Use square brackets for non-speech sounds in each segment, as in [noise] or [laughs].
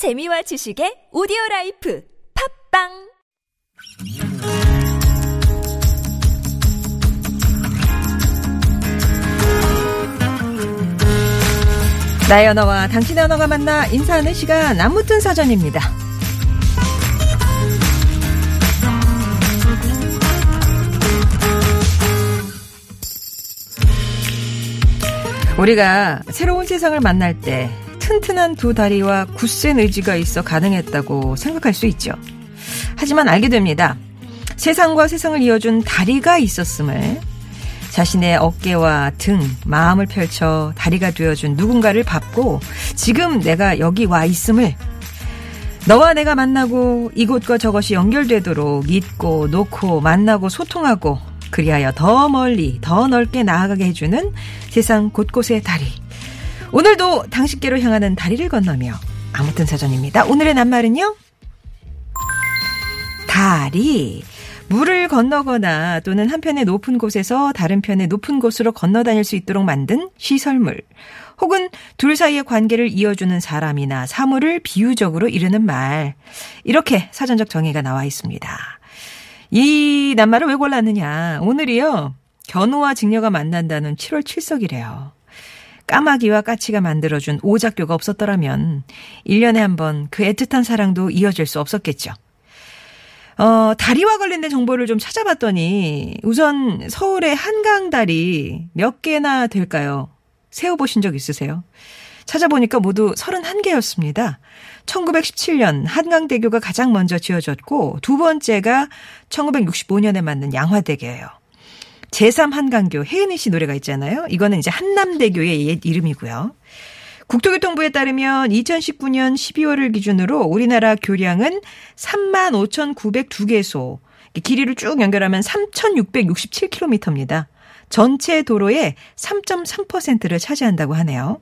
재미와 지식의 오디오 라이프 팟빵 나의 언어와 당신의 언어가 만나 인사하는 시간 아무튼 사전입니다. 우리가 새로운 세상을 만날 때 튼튼한 두 다리와 굳센 의지가 있어 가능했다고 생각할 수 있죠. 하지만 알게 됩니다. 세상과 세상을 이어준 다리가 있었음을 자신의 어깨와 등, 마음을 펼쳐 다리가 되어준 누군가를 밟고 지금 내가 여기 와 있음을 너와 내가 만나고 이곳과 저것이 연결되도록 잊고 놓고 만나고 소통하고 그리하여 더 멀리 더 넓게 나아가게 해주는 세상 곳곳의 다리. 오늘도 당신께로 향하는 다리를 건너며 아무튼 사전입니다. 오늘의 낱말은요. 다리. 물을 건너거나 또는 한편의 높은 곳에서 다른 편의 높은 곳으로 건너 다닐 수 있도록 만든 시설물. 혹은 둘 사이의 관계를 이어주는 사람이나 사물을 비유적으로 이르는 말. 이렇게 사전적 정의가 나와 있습니다. 이 낱말을 왜 골랐느냐. 오늘이요. 견우와 직녀가 만난다는 7월 7석이래요. 까마귀와 까치가 만들어준 오작교가 없었더라면 1년에 한 번 그 애틋한 사랑도 이어질 수 없었겠죠. 어, 다리와 관련된 정보를 좀 찾아봤더니 우선 서울의 한강 다리 몇 개나 될까요? 세어보신 적 있으세요? 찾아보니까 모두 31개였습니다. 1917년 한강대교가 가장 먼저 지어졌고 두 번째가 1965년에 만든 양화대교예요. 제3한강교 혜은이 씨 노래가 있잖아요. 이거는 이제 한남대교의 옛 이름이고요. 국토교통부에 따르면 2019년 12월을 기준으로 우리나라 교량은 35,902개소, 길이를 쭉 연결하면 3,667km입니다. 전체 도로의 3.3%를 차지한다고 하네요.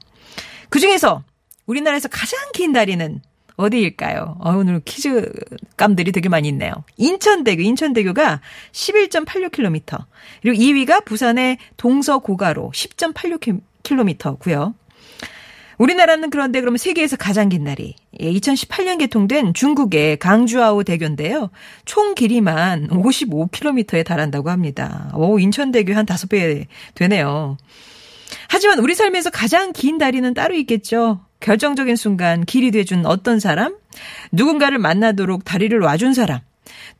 그 중에서 우리나라에서 가장 긴 다리는 어디일까요? 어, 오늘 퀴즈 감들이 되게 많이 있네요. 인천대교, 인천대교가 11.86km. 그리고 2위가 부산의 동서고가로 10.86km고요. 우리나라는 그런데 그러면 세계에서 가장 긴 날이 2018년 개통된 중국의 강주아오 대교인데요. 총 길이만 55km에 달한다고 합니다. 오, 인천대교 한 5배 되네요. 하지만 우리 삶에서 가장 긴 다리는 따로 있겠죠. 결정적인 순간 길이 돼준 어떤 사람, 누군가를 만나도록 다리를 와준 사람,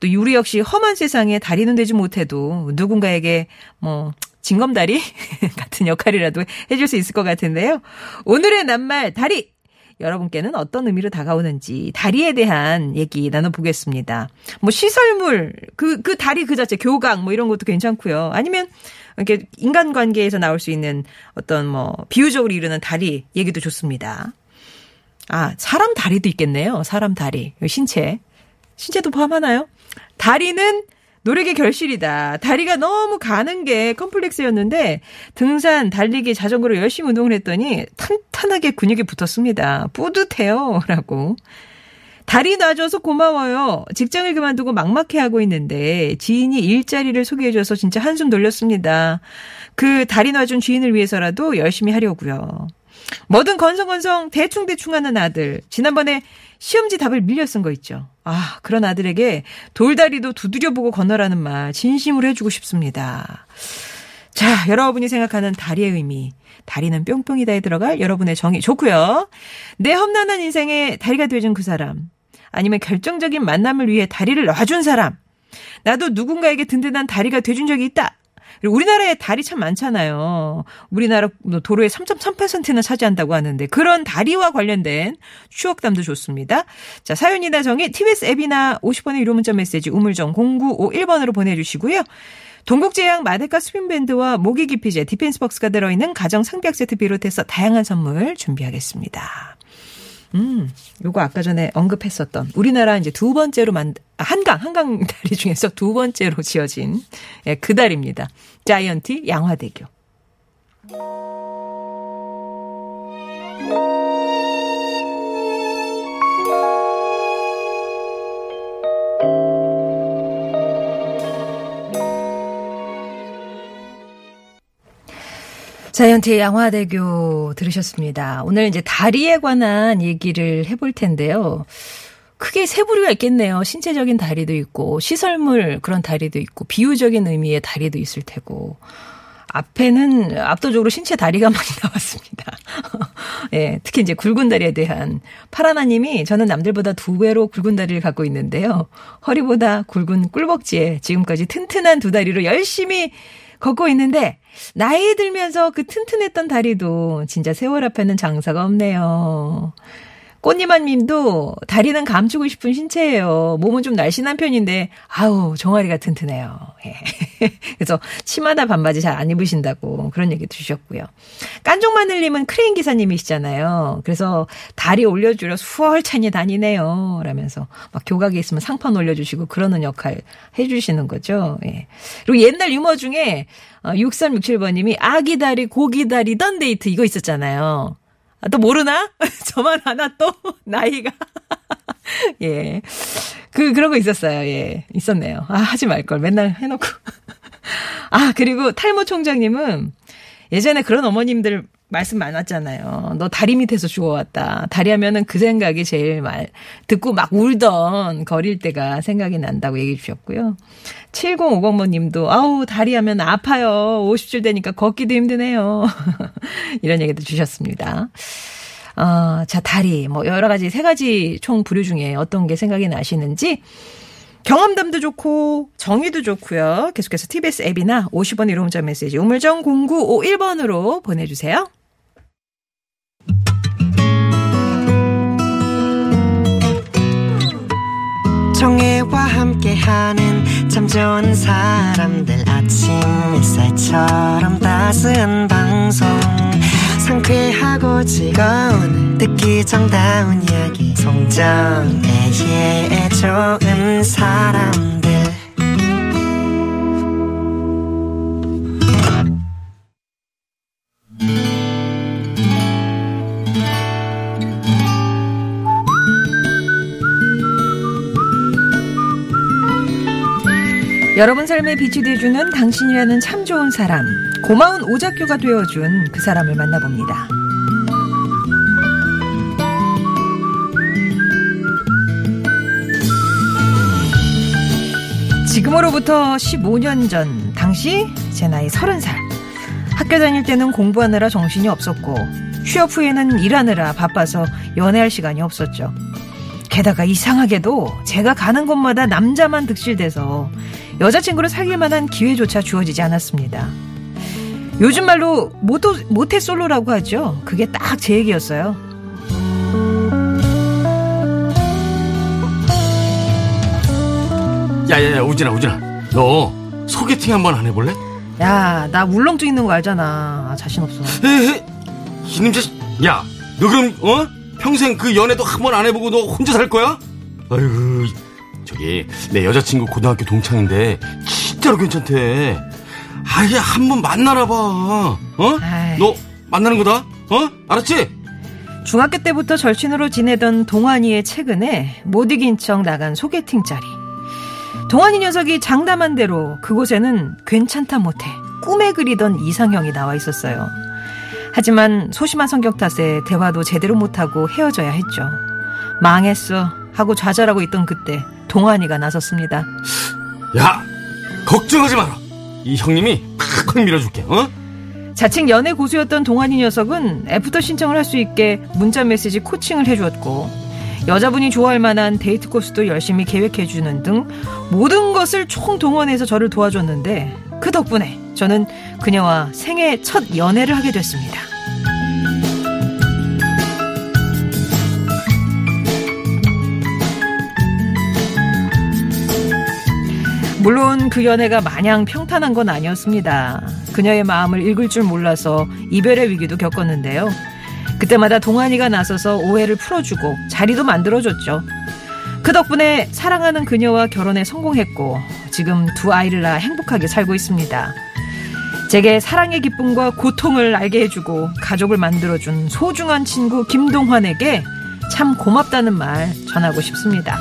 또 우리 역시 험한 세상에 다리는 되지 못해도 누군가에게 뭐 징검다리 [laughs] 같은 역할이라도 해줄 수 있을 것 같은데요. 오늘의 낱말 다리 여러분께는 어떤 의미로 다가오는지 다리에 대한 얘기 나눠보겠습니다. 뭐 시설물 그그 그 다리 그 자체 교각 뭐 이런 것도 괜찮고요. 아니면 이렇게 인간관계에서 나올 수 있는 어떤 뭐 비유적으로 이르는 다리 얘기도 좋습니다. 아 사람 다리도 있겠네요. 사람 다리 신체 신체도 포함하나요? 다리는 노력의 결실이다. 다리가 너무 가는 게 컴플렉스였는데 등산, 달리기, 자전거로 열심히 운동을 했더니 탄탄하게 근육이 붙었습니다. 뿌듯해요. [laughs] 라고. 다리 놔줘서 고마워요. 직장을 그만두고 막막해 하고 있는데 지인이 일자리를 소개해줘서 진짜 한숨 돌렸습니다. 그 다리 놔준 지인을 위해서라도 열심히 하려고요. 뭐든 건성건성 대충대충 하는 아들. 지난번에 시험지 답을 밀려 쓴 거 있죠. 아, 그런 아들에게 돌다리도 두드려보고 건너라는 말 진심으로 해주고 싶습니다. 자, 여러분이 생각하는 다리의 의미. 다리는 뿅뿅이다에 들어갈 여러분의 정의 좋고요. 내 험난한 인생에 다리가 되어준 그 사람. 아니면 결정적인 만남을 위해 다리를 놔준 사람. 나도 누군가에게 든든한 다리가 돼준 적이 있다. 그리고 우리나라에 다리 참 많잖아요. 우리나라 도로의 3.3%나 차지한다고 하는데 그런 다리와 관련된 추억담도 좋습니다. 자, 사연이나 정의 TBS 앱이나 50번의 유료 문자 메시지 우물정 0951번으로 보내주시고요. 동국제약 마데카 수빈밴드와 모기 기피제 디펜스박스가 들어있는 가정 상비약 세트 비롯해서 다양한 선물 준비하겠습니다. 음, 요거 아까 전에 언급했었던 우리나라 이제 두 번째로 만 한강 한강 [laughs] 다리 중에서 두 번째로 지어진 예, 그 다리입니다. 자이언티 양화대교. 자이언티의 양화대교 들으셨습니다. 오늘 이제 다리에 관한 얘기를 해볼 텐데요. 크게 세 부류가 있겠네요. 신체적인 다리도 있고, 시설물 그런 다리도 있고, 비유적인 의미의 다리도 있을 테고. 앞에는 압도적으로 신체 다리가 [laughs] 많이 나왔습니다. [laughs] 예, 특히 이제 굵은 다리에 대한 파라나님이 저는 남들보다 두 배로 굵은 다리를 갖고 있는데요. 허리보다 굵은 꿀벅지에 지금까지 튼튼한 두 다리로 열심히 걷고 있는데 나이 들면서 그 튼튼했던 다리도 진짜 세월 앞에는 장사가 없네요. 꽃님한 님도 다리는 감추고 싶은 신체예요. 몸은 좀 날씬한 편인데 아우 종아리가 튼튼해요. 예. [laughs] 그래서 치마나 반바지 잘 안 입으신다고 그런 얘기 주셨고요. 깐종마늘님은 크레인 기사님이시잖아요. 그래서 다리 올려주려 수월찬히 다니네요. 라면서 막 교각에 있으면 상판 올려주시고 그러는 역할 해주시는 거죠. 예. 그리고 옛날 유머 중에 6367번님이 어, 아기 다리 고기 다리 던 데이트 이거 있었잖아요. 아, 또 모르나? [laughs] 저만 하나 또 [laughs] 나이가 [laughs] 예. 그 그런 거 있었어요. 예. 있었네요. 아, 하지 말 걸. 맨날 해 놓고. 아, 그리고 탈모 총장님은 예전에 그런 어머님들 말씀 많았잖아요. 너 다리 밑에서 죽어왔다. 다리 하면은 그 생각이 제일 말, 듣고 막 울던 거릴 때가 생각이 난다고 얘기해 주셨고요. 7050번 님도, 아우, 다리 하면 아파요. 50줄 되니까 걷기도 힘드네요. [laughs] 이런 얘기도 주셨습니다. 어, 자, 다리, 뭐, 여러 가지, 세 가지 총 부류 중에 어떤 게 생각이 나시는지, 경험담도 좋고 정의도 좋고요. 계속해서 TBS 앱이나 50원 1호 문자 메시지 우물정 0951번으로 보내주세요. 정혜와 함께하는 참 좋은 사람들 아침 햇살처럼 따스한 방송. 상쾌하고 즐거운 듣기 정다운 이야기. 송정애의 좋은 사람 여러분 삶에 빛이 되어주는 당신이라는 참 좋은 사람, 고마운 오작교가 되어준 그 사람을 만나봅니다. 지금으로부터 15년 전, 당시 제 나이 30살. 학교 다닐 때는 공부하느라 정신이 없었고, 취업 후에는 일하느라 바빠서 연애할 시간이 없었죠. 게다가 이상하게도 제가 가는 곳마다 남자만 득실돼서 여자친구를 사귈 만한 기회조차 주어지지 않았습니다. 요즘 말로 모토, 모태 솔로라고 하죠. 그게 딱 제 얘기였어요. 야야야 우진아 우진아 너 소개팅 한번 안 해볼래? 야, 나 울렁증 있는 거 알잖아. 아, 자신 없어. 에헤 이놈 자식 야너 그럼 어? 평생 그 연애도 한 번 안 해보고 너 혼자 살 거야? 아유 저기 내 여자친구 고등학교 동창인데 진짜로 괜찮대 아예 한번 만나라 봐 어? 아이. 너 만나는 거다 어? 알았지? 중학교 때부터 절친으로 지내던 동환이의 최근에 못 이긴 척 나간 소개팅 자리. 동환이 녀석이 장담한 대로 그곳에는 괜찮다 못해 꿈에 그리던 이상형이 나와 있었어요. 하지만 소심한 성격 탓에 대화도 제대로 못하고 헤어져야 했죠. 망했어 하고 좌절하고 있던 그때 동환이가 나섰습니다. 야 걱정하지 마라 이 형님이 팍팍 밀어줄게 어? 자칭 연애 고수였던 동환이 녀석은 애프터 신청을 할 수 있게 문자 메시지 코칭을 해주었고 여자분이 좋아할 만한 데이트 코스도 열심히 계획해주는 등 모든 것을 총동원해서 저를 도와줬는데 그 덕분에 저는 그녀와 생애 첫 연애를 하게 됐습니다. 물론 그 연애가 마냥 평탄한 건 아니었습니다. 그녀의 마음을 읽을 줄 몰라서 이별의 위기도 겪었는데요. 그때마다 동환이가 나서서 오해를 풀어주고 자리도 만들어줬죠. 그 덕분에 사랑하는 그녀와 결혼에 성공했고 지금 두 아이를 낳아 행복하게 살고 있습니다. 제게 사랑의 기쁨과 고통을 알게 해주고 가족을 만들어준 소중한 친구 김동환에게 참 고맙다는 말 전하고 싶습니다.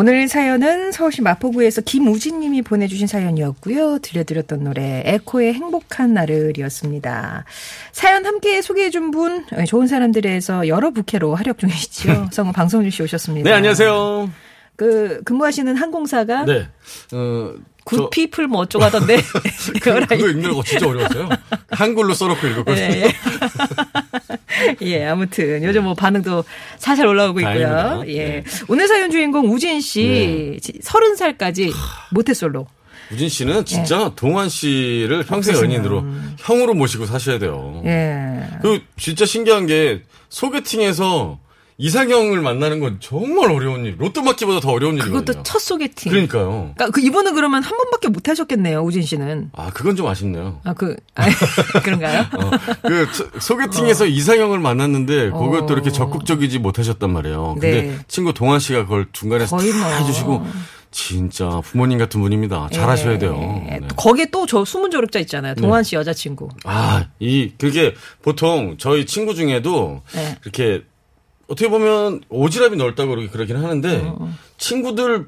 오늘 사연은 서울시 마포구에서 김우진 님이 보내주신 사연이었고요. 들려드렸던 노래 에코의 행복한 나를이었습니다. 사연 함께 소개해준 분 네, 좋은 사람들에서 여러 부캐로 활약 중이시죠. [laughs] 성우 방송준 씨 오셨습니다. 네, 안녕하세요. 그 근무하시는 항공사가 네. 어, 저- 굿피플 뭐 어쩌고 하던데 [laughs] 그, 그거 읽는 거 진짜 어려웠어요. 한글로 써놓고 읽었거든요. 예, 예. [laughs] 예, 아무튼 요즘 뭐 반응도 살살 올라오고 있고요. 예. 네. 오늘 사연 주인공 우진 씨 서른 살까지 모태솔로. 우진 씨는 진짜 동환 씨를 평생 연인으로 형으로 모시고 사셔야 돼요. 예. 그 진짜 신기한 게 소개팅에서 이상형을 만나는 건 정말 어려운 일. 로또 맞기보다 더 어려운 일이거든요. 그것도 첫 소개팅. 그러니까요. 그러니까 그 이분은 그러면 한 번밖에 못 하셨겠네요, 우진 씨는. 아 그건 좀 아쉽네요. 아, 그, 아, [laughs] 그런가요? 어, 그 소- 소개팅에서 이상형을 만났는데 그것도 이렇게 적극적이지 못하셨단 말이에요. 근데 네. 친구 동환 씨가 그걸 중간에서 거의 다 뭐. 해주시고 진짜 부모님 같은 분입니다. 잘하셔야 돼요. 예. 네. 또 거기에 또저 숨은 조력자 있잖아요. 동환 씨 여자친구. 아, 이, 그게 보통 저희 친구 중에도 네. 이렇게 어떻게 보면 오지랖이 넓다고 그러긴- 하는데 어, 친구들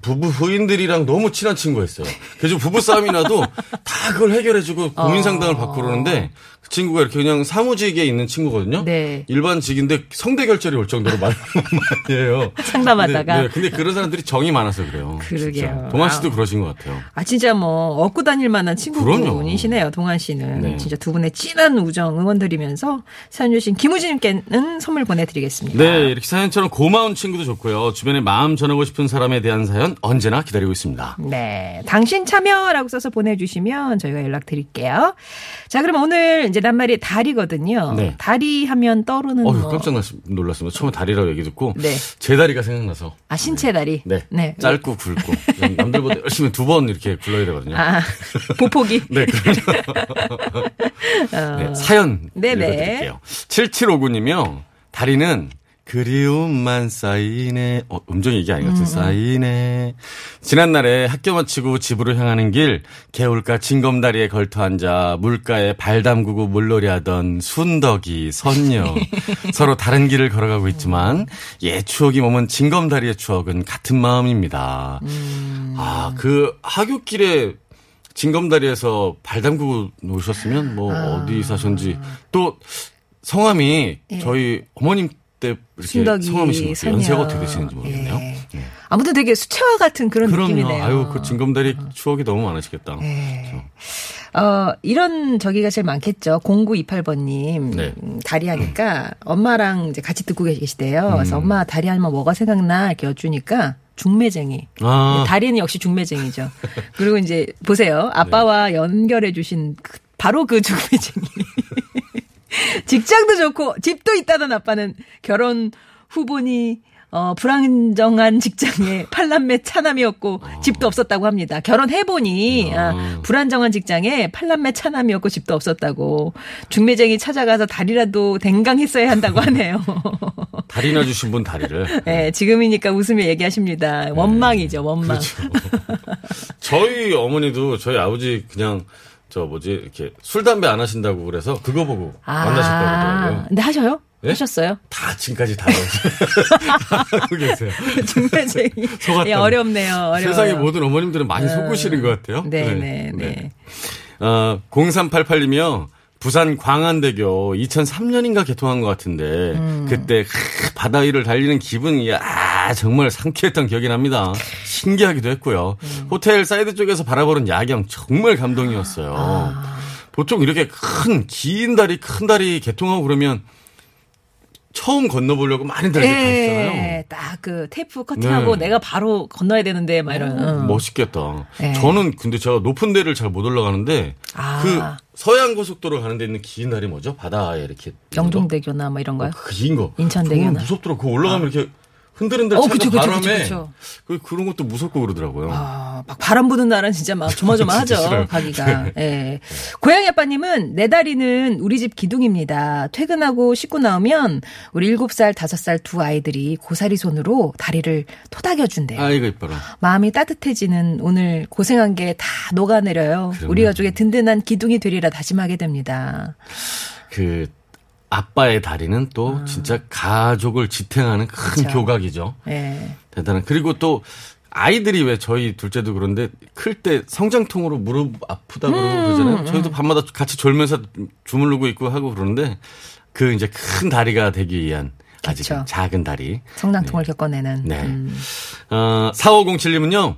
부부 부인들이랑 너무 친한 친구였어요. 그래서 부부 싸움이 나도 다 그걸 해결해주고 고민 어. 상담을 받고 그러는데 그 친구가 이렇게 그냥 사무직에 있는 친구거든요. 네. 일반직인데 성대 결절이 올 정도로 많은 [laughs] 말이에요. 상담하다가. 근데, 네, 근데 그런 사람들이 정이 많아서 그래요. 그러게요. 동환 씨도 아. 그러신 것 같아요. 아 진짜 뭐 얻고 다닐 만한. 친구분이시네요 동환 씨는 네. 진짜 두 분의 진한 우정 응원드리면서 사연 주신 김우진님께는 선물 보내드리겠습니다. 네, 이렇게 사연처럼 고마운 친구도 좋고요. 주변에 마음 전하고 싶은 사람에 대한 사연 언제나 기다리고 있습니다. 네, 당신 참여라고 써서 보내주시면 저희가 연락 드릴게요. 자, 그럼 오늘 이제 낱말이 다리거든요. 네. 다리 하면 떠오르는 어휴, 뭐. 깜짝 놀랐- 놀랐습니다. 처음에 다리라고 얘기 듣고 네. 제 다리가 생각나서. 아 신체 다리. 네. 네. 짧고 굵고. 전 남들보다 열심히 두 번 이렇게 굴러야 되거든요. 아 보폭이. [laughs] 네, 그럼요. [laughs] 네, 사연 네네. 읽어드릴게요. 7759님이요. 다리는 그리움만 쌓이네. 어, 음정이 이게 아닌 것 같은 쌓이네. 지난날에 학교 마치고 집으로 향하는 길, 개울가 징검다리에 걸터 앉아 물가에 발 담그고 물놀이 하던 순덕이, 선녀. [laughs] 서로 다른 길을 걸어가고 있지만, 옛 추억이 머문 징검다리의 추억은 같은 마음입니다. 아, 그 학교길에 징검다리에서 발 담그고 노셨으면 뭐 어디 사셨는지 또 성함이 저희 어머님 때 이렇게 성함이신 같아요. 선녀. 연세가 어떻게 되시는지 모르겠네요. 예. 네. 아무튼 되게 수채화 같은 그런 그럼요. 느낌이네요. 아유, 그 징검다리 추억이 너무 많으시겠다. 네. 어, 이런 저기가 제일 많겠죠. 0928번님. 네. 음, 다리 하니까 엄마랑 이제 같이 듣고 계시대요. 음. 그래서 엄마 다리 하면 뭐가 생각나? 이렇게 여쭈니까 중매쟁이. 아. 다리는 역시 중매쟁이죠. 그리고 이제 보세요. 아빠와 네. 연결해 주신 그- 바로 그 중매쟁이. [laughs] 직장도 좋고 집도 있다던 아빠는 결혼 후보니 어, 불안정한 직장에 [laughs] 팔남매 차남이었고 집도 없었다고 합니다. 결혼해보니 아, 불안정한 직장에 팔남매 차남이었고 집도 없었다고 중매쟁이 찾아가서 다리라도 댕강했어야 한다고 [laughs] 하네요. 다리나 주신 분 다리를. 네, 지금이니까 웃으며 얘기하십니다. 원망이죠, 원망. 그렇죠. 저희 어머니도 저희 아버지 그냥 저 뭐지 이렇게 술 담배 안 하신다고 그래서 그거 보고 만나셨다고 그러더라고요. 근데 하셔요? 네? 하셨어요? 다 지금까지 다 하고 계세요. [laughs] [laughs] 중매쟁이. 속았다니. 예, 어렵네요. 어려워요. 세상의 모든 어머님들은 많이 속으시는 것 같아요. 네, 네, 네. 어, 0388이며 부산 광안대교 2003년인가 개통한 것 같은데 음. 그때 크, 바다 위를 달리는 기분이 아 정말 상쾌했던 기억이 납니다. 신기하기도 했고요. 음. 호텔 사이드 쪽에서 바라보는 야경 정말 감동이었어요. 아. 보통 이렇게 큰 긴 다리 큰 다리 개통하고 그러면 처음 건너보려고 많이들 이렇게 가시잖아요. 예, 딱그 테이프 커팅하고 네. 내가 바로 건너야 되는데 막 이런. 응. 멋있겠다. 네. 저는 근데 제가 높은 데를 잘 못 올라가는데 아. 그 서해안 고속도로 가는 데 있는 긴 다리 뭐죠? 바다에 이렇게? 영종대교나 뭐 이런 거요? 그긴 거. 인천대교나? 무섭더라고. 그거 올라가면 이렇게 흔들흔들 어, 그쵸, 그쵸, 바람에. 그 그런 것도 무섭고 그러더라고요. 아, 막 바람 부는 날은 진짜 막 조마조마하죠. [laughs] 가기가. 예. 고양이 아빠님은 내 다리는 우리 집 기둥입니다. 퇴근하고 씻고 나오면 우리 7살, 5살 두 아이들이 고사리 손으로 다리를 토닥여 준대요. 아이고 이뻐라. 마음이 따뜻해지는 오늘 고생한 게 다 녹아내려요. 그러면- 우리 가족의 든든한 기둥이 되리라 다짐하게 됩니다. 그 아빠의 다리는 또 아. 진짜 가족을 지탱하는 큰 그쵸. 교각이죠. 예. 대단한. 그리고 또 아이들이 왜 저희 둘째도 그런데 클 때 성장통으로 무릎 아프다 그러고 음, 그러잖아요. 저희도 밤마다 같이 졸면서 주무르고 있고 하고 그러는데 그 이제 큰 다리가 되기 위한 아직 그쵸. 작은 다리. 성장통을 겪어내는. 네. 음. 어, 4507님은요.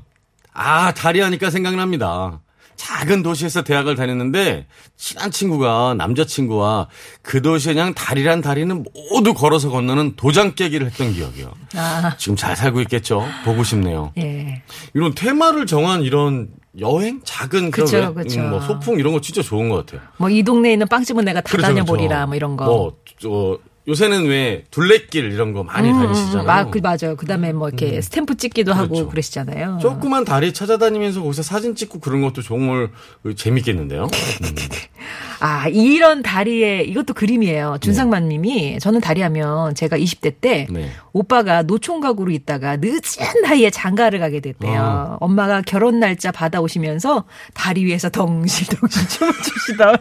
아, 다리 하니까 생각납니다. 작은 도시에서 대학을 다녔는데 친한 친구가 남자친구와 그 도시에 그냥 다리란 다리는 모두 걸어서 건너는 도장 깨기를 했던 기억이요. 아, 지금 잘 살고 있겠죠? 보고 싶네요. 예. 이런 테마를 정한 이런 여행 작은 그런 그쵸. 음, 뭐 소풍 이런 거 진짜 좋은 것 같아요. 뭐 이 동네에 있는 빵집은 내가 다 그렇죠, 다녀보리라 그렇죠. 뭐 이런 거. 뭐, 저, 요새는 왜 둘레길 이런 거 많이 다니시잖아요. 아, 그 맞아요. 그다음에 뭐 이렇게 스탬프 찍기도 하고 그렇죠. 그러시잖아요. 조그만 다리 찾아다니면서 거기서 사진 찍고 그런 것도 정말 재밌겠는데요. 음. [laughs] 아, 이런 다리에 이것도 그림이에요. 준상만 님이 저는 다리 하면 제가 20대 때 네. 오빠가 노총각으로 있다가 늦은 나이에 장가를 가게 됐대요. 아. 엄마가 결혼 날짜 받아오시면서 다리 위에서 덩실덩실 [laughs] 춤을 추시던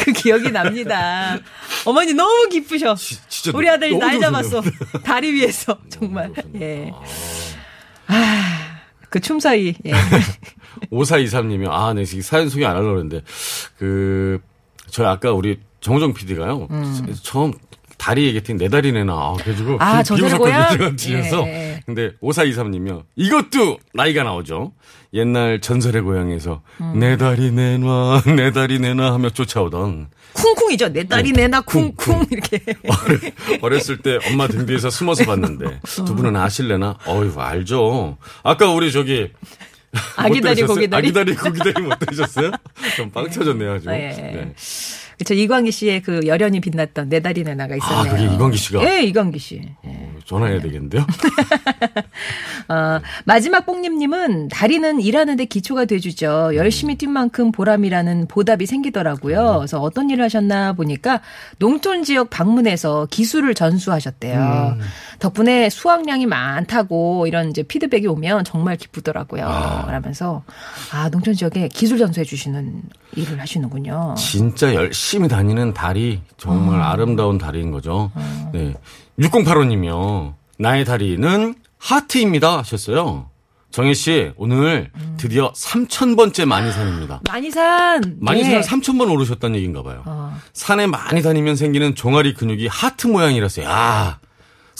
그 기억이 납니다. 어머니 너무 기쁘셔. 진짜 우리 아들이 날. 잡았어. [laughs] 다리 위에서 정말. 예. 아, 그 춤 사이. 예. [laughs] 5423님이, 아, 네, 지금 사연 소개 안 하려고 했는데, 그, 저 아까 우리 정호정 PD가요. 처음 다리 얘기했더니 내 다리 내놔. 아, 그래가지고. 음. 아, 비-? 비웃었거든요, 뒤에서. 예. 근데 5423님이요. 이것도 나이가 나오죠. 옛날 전설의 고향에서 음. 내 다리 내놔, [laughs] 내 다리 내놔 하며 쫓아오던 쿵쿵이죠. 내 다리 내나 쿵, 쿵쿵 이렇게. 어렸- [laughs] 어렸을 때 엄마 등 뒤에서 숨어서 봤는데 두 분은 아실래나? 어휴 알죠. 아까 우리 저기 아기 못 다리, 들으셨어요? 고기 다리? 아기 다리 고기 다리 못 들으셨어요? 좀 빵 터졌네요 아주. 예. 네. 그쵸. 이광기 씨의 그 열연이 빛났던 내 다리 내 나가 있었네요. 아, 그게 이광기 씨가? 예, 이광기 씨. 어, 전화해야 되겠는데요? [laughs] 어, 마지막 뽕님님은 다리는 일하는데 기초가 돼주죠. 열심히 뛴 만큼 보람이라는 보답이 생기더라고요. 그래서 어떤 일을 하셨나 보니까 농촌 지역 방문해서 기술을 전수하셨대요. 덕분에 수확량이 많다고 이런 이제 피드백이 오면 정말 기쁘더라고요. 그러면서 아 농촌 지역에 기술 전수해 주시는 일을 하시는군요. 진짜 열심히 다니는 다리 정말 아름다운 다리인 거죠. 네. 6085님이요. 나의 다리는 하트입니다 하셨어요. 정혜 씨 오늘 드디어 3,000번째 많이산입니다. [gasps] 많이산. 많이산을 네. 3,000번 오르셨다는 얘기인가 봐요. 어. 산에 많이 다니면 생기는 종아리 근육이 하트 모양이라서요. 야,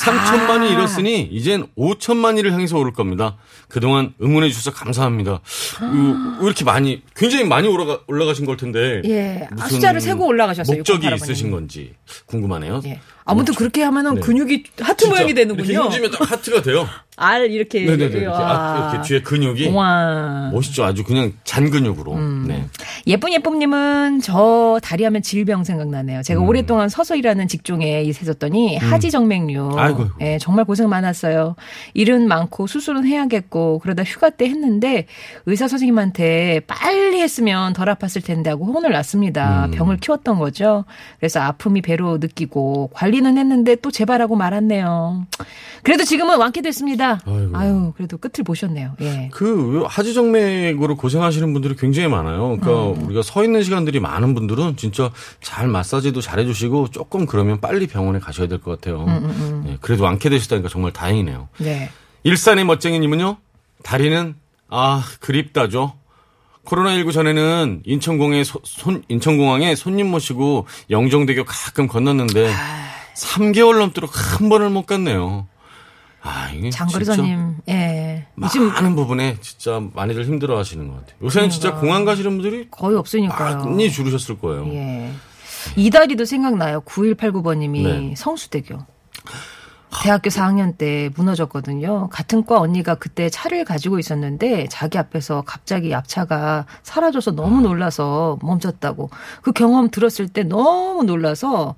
3천만이 아. 일었으니 이젠 5천만이를 향해서 오를 겁니다. 그동안 응원해 주셔서 감사합니다. 음, 왜 이렇게 많이 굉장히 많이 올라가 올라가신 걸 텐데. 예. 아, 무슨 숫자를 세고 올라가셨어요, 목적이 6088 있으신. 건지 궁금하네요. 예. 아무튼 그렇게 하면은 네. 근육이 하트 모양이 이렇게 되는군요. 힘주면 딱 하트가 돼요. [laughs] 알 이렇게. 네네네. 이렇게, 와. 아, 이렇게 뒤에 근육이 와. 멋있죠. 아주 그냥 잔 근육으로. 음. 네. 예쁜 예쁨님은 저 다리 하면 질병 생각나네요. 음. 제가 오랫동안 서서 일하는 직종에 있었더니 하지정맥류. 아이고, 아이고. 예, 정말 고생 많았어요. 일은 많고 수술은 해야겠고 그러다 휴가 때 했는데 의사 선생님한테 빨리 했으면 덜 아팠을 텐데 하고 혼을 났습니다. 음. 병을 키웠던 거죠. 그래서 아픔이 배로 느끼고 관 리는 했는데 또 재발하고 말았네요. 그래도 지금은 완쾌됐습니다. 아이고. 아유, 그래도 끝을 보셨네요. 예. 그 하지정맥으로 고생하시는 분들이 굉장히 많아요. 그러니까 음. 우리가 서 있는 시간들이 많은 분들은 진짜 잘 마사지도 잘 해주시고 조금 그러면 빨리 병원에 가셔야 될 것 같아요. 음, 네, 그래도 완쾌되시다니까 정말 다행이네요. 네. 일산의 멋쟁이님은요. 다리는 아 그립다죠. 코로나19 전에는 인천공에 소- 손, 인천공항에 손님 모시고 영종대교 가끔 건넜는데 아. 3개월 넘도록 한 번을 못 갔네요. 아 이게 손님, 예. 요즘 많은 부분에 진짜 많이들 힘들어 하시는 것 같아요. 요새는 진짜 공항 가시는 분들이 거의 없으니까요. 많이 줄으셨을 거예요. 예. 이다리도 생각나요. 9189번님이 네. 성수대교. 대학교 4학년 때 무너졌거든요. 같은 과 언니가 그때 차를 가지고 있었는데 자기 앞에서 갑자기 앞차가 사라져서 너무 놀라서 멈췄다고. 그 경험 들었을 때 너무 놀라서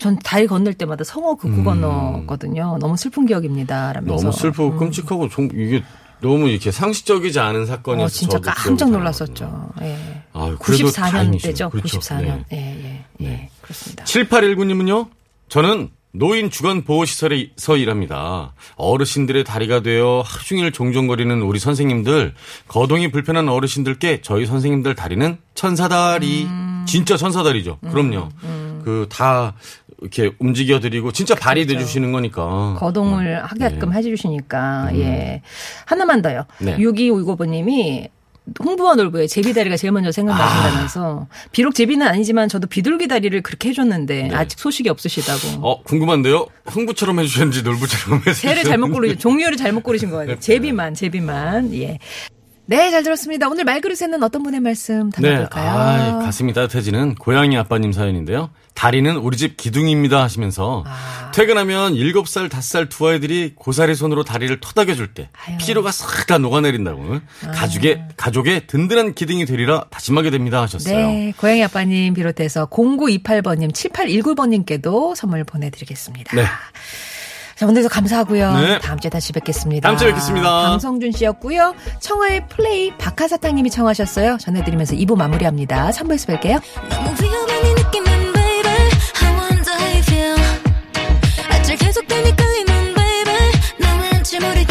전 다리 건널 때마다 성어 긋고 건넜거든요. 너무 슬픈 기억입니다. 라면서. 음. 너무 슬프고 끔찍하고 좀 이게 너무 이렇게 상식적이지 않은 사건이어서 어, 진짜 깜짝 잘 놀랐었죠. 예. 그래도 94년 다행이시네요. 때죠. 그렇죠. 94년. 네. 예, 예, 예. 그렇습니다. 7819님은요, 저는 노인 주간 보호시설에서 일합니다. 어르신들의 다리가 되어 하루 종일 종종거리는 우리 선생님들, 거동이 불편한 어르신들께 저희 선생님들 다리는 천사다리. 음. 진짜 천사다리죠. 그럼요. 그다 이렇게 움직여드리고 진짜 발이 돼주시는 거니까. 그렇죠. 거동을 하게끔 네. 해주시니까 예 하나만 더요. 네. 6259번님이 홍보와 놀부의 제비다리가 제일 먼저 생각나신다면서 비록 제비는 아니지만 저도 비둘기 다리를 그렇게 해줬는데 아직 소식이 없으시다고. 어, 궁금한데요? 흥부처럼 해주셨는지 놀부처럼 해주셨는지. 새를 잘못 고르신 종류를 잘못 고르신 거 [laughs] 네. 같아요. 제비만 제비만 예. 네, 잘 들었습니다. 오늘 말그릇에는 어떤 분의 말씀 네, 담아볼까요? 아, 가슴이 따뜻해지는 고양이 아빠님 사연인데요. 다리는 우리 집 기둥입니다 하시면서 아. 퇴근하면 7살, 5살 두 아이들이 고사리 손으로 다리를 토닥여줄 때 아유. 아. 피로가 싹 다 녹아내린다고 가족의 가족의 든든한 기둥이 되리라 다짐하게 됩니다 하셨어요. 네, 고양이 아빠님 비롯해서 0928번님, 7819번님께도 선물 보내드리겠습니다. 네. 자, 오늘도 감사하고요. 네. 다음 주에 다시 뵙겠습니다. 다음 주에 뵙겠습니다. 강성준 씨였고요. 청하의 플레이 박하사탕님이 청하셨어요. 전해드리면서 2부 마무리합니다. 3부에서 뵐게요. 계속 되니까 리는 baby 난 왠지 모르